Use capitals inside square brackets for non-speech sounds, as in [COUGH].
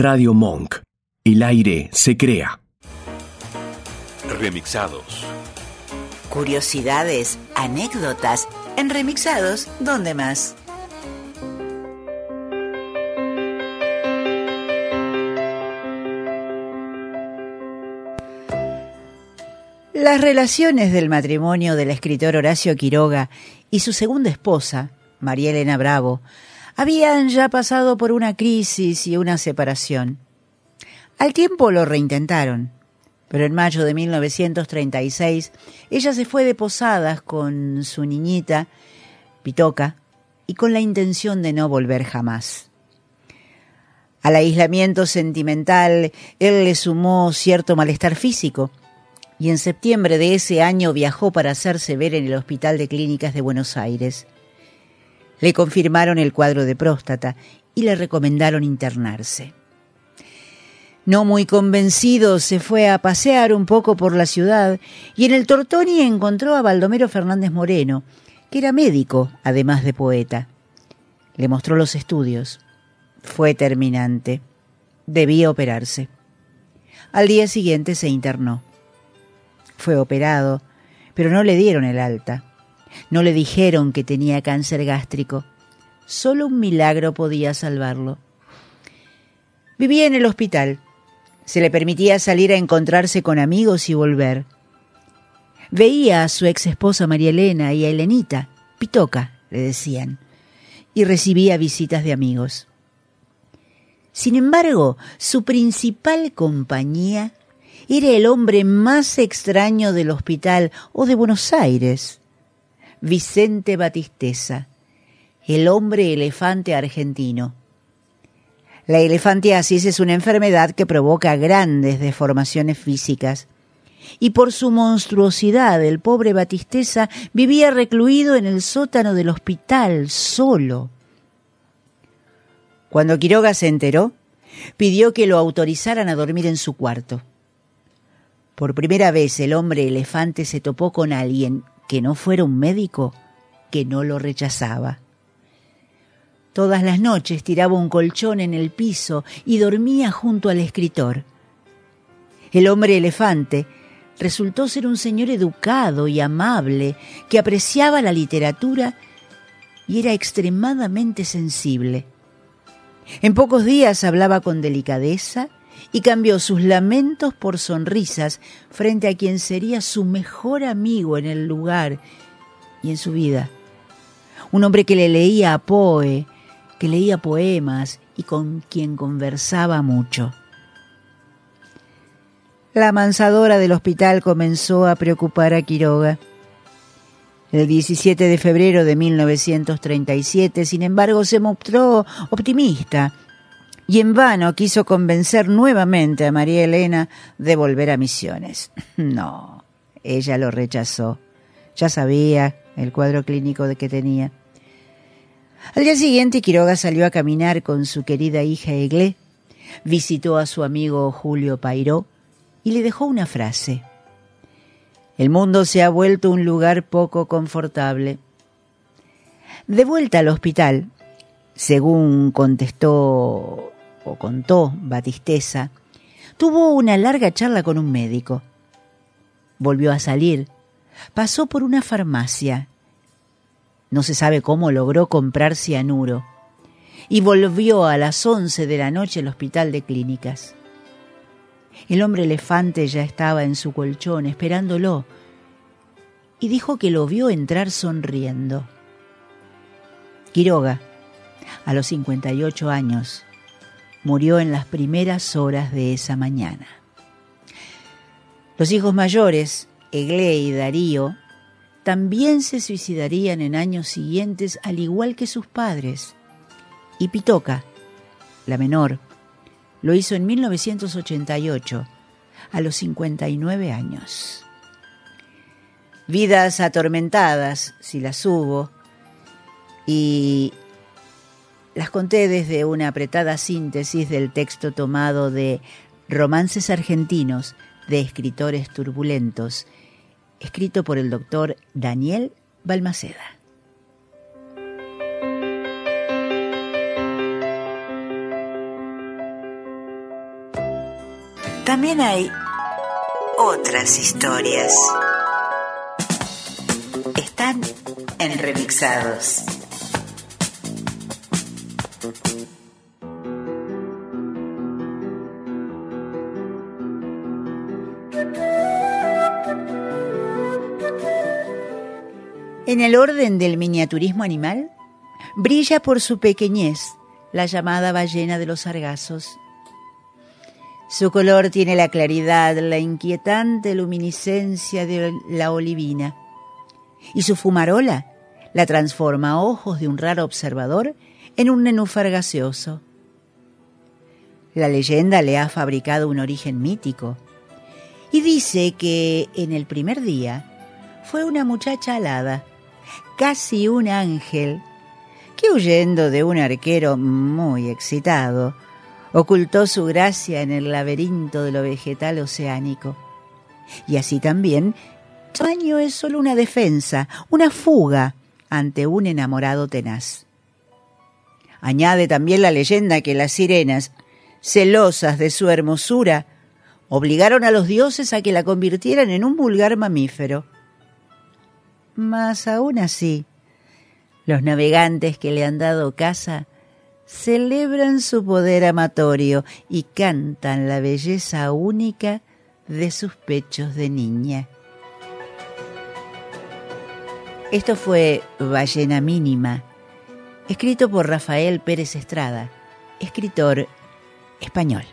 Radio Monk. El aire se crea. Remixados. Curiosidades, anécdotas, en remixados, ¿dónde más? Las relaciones del matrimonio del escritor Horacio Quiroga y su segunda esposa, María Elena Bravo, habían ya pasado por una crisis y una separación. Al tiempo lo reintentaron, pero en mayo de 1936 ella se fue de posadas con su niñita, Pitoca, y con la intención de no volver jamás. Al aislamiento sentimental él le sumó cierto malestar físico, y en septiembre de ese año viajó para hacerse ver en el Hospital de Clínicas de Buenos Aires. Le confirmaron el cuadro de próstata y le recomendaron internarse. No muy convencido, se fue a pasear un poco por la ciudad y en el Tortoni encontró a Baldomero Fernández Moreno, que era médico, además de poeta. Le mostró los estudios. Fue terminante. Debía operarse. Al día siguiente se internó. Fue operado, pero no le dieron el alta. No le dijeron que tenía cáncer gástrico. Solo un milagro podía salvarlo. Vivía en el hospital. Se le permitía salir a encontrarse con amigos y volver. Veía a su ex esposa María Elena y a Elenita, Pitoca, le decían, y recibía visitas de amigos. Sin embargo, su principal compañía era el hombre más extraño del hospital o de Buenos Aires, Vicente Batisteza, el hombre elefante argentino. La elefantiasis es una enfermedad que provoca grandes deformaciones físicas. Y por su monstruosidad, el pobre Batisteza vivía recluido en el sótano del hospital, solo. Cuando Quiroga se enteró, pidió que lo autorizaran a dormir en su cuarto. Por primera vez el hombre elefante se topó con alguien que no fuera un médico que no lo rechazaba. Todas las noches tiraba un colchón en el piso y dormía junto al escritor. El hombre elefante resultó ser un señor educado y amable que apreciaba la literatura y era extremadamente sensible. En pocos días hablaba con delicadeza y cambió sus lamentos por sonrisas frente a quien sería su mejor amigo en el lugar y en su vida. Un hombre que le leía a Poe, que leía poemas y con quien conversaba mucho. La mansadora del hospital comenzó a preocupar a Quiroga. El 17 de febrero de 1937, sin embargo, se mostró optimista y en vano quiso convencer nuevamente a María Elena de volver a Misiones. [LAUGHS] No, ella lo rechazó. Ya sabía el cuadro clínico de que tenía. Al día siguiente Quiroga salió a caminar con su querida hija Eglé, visitó a su amigo Julio Pairó y le dejó una frase. El mundo se ha vuelto un lugar poco confortable. De vuelta al hospital, según contestó contó Batisteza, tuvo una larga charla con un médico. Volvió a salir. Pasó por una farmacia. No se sabe cómo logró comprar cianuro. Y volvió a las once de la noche al hospital de clínicas. El hombre elefante ya estaba en su colchón esperándolo y dijo que lo vio entrar sonriendo. Quiroga, a los 58 años, murió en las primeras horas de esa mañana. Los hijos mayores, Egle y Darío, también se suicidarían en años siguientes al igual que sus padres. Y Pitoca, la menor, lo hizo en 1988, a los 59 años. Vidas atormentadas, si las hubo, y las conté desde una apretada síntesis del texto tomado de Romances Argentinos de Escritores Turbulentos, escrito por el doctor Daniel Balmaceda. también hay otras historias. Están en remixados. En el orden del miniaturismo animal, brilla por su pequeñez la llamada ballena de los sargazos. Su color tiene la claridad, la inquietante luminiscencia de la olivina, y su fumarola la transforma a ojos de un raro observador en un nenúfar gaseoso. La leyenda le ha fabricado un origen mítico y dice que en el primer día fue una muchacha alada casi un ángel, que huyendo de un arquero muy excitado, ocultó su gracia en el laberinto de lo vegetal oceánico. Y así también, su año es solo una defensa, una fuga ante un enamorado tenaz. Añade también la leyenda que las sirenas, celosas de su hermosura, obligaron a los dioses a que la convirtieran en un vulgar mamífero mas aún así, los navegantes que le han dado casa celebran su poder amatorio y cantan la belleza única de sus pechos de niña. Esto fue Ballena Mínima, escrito por Rafael Pérez Estrada, escritor español.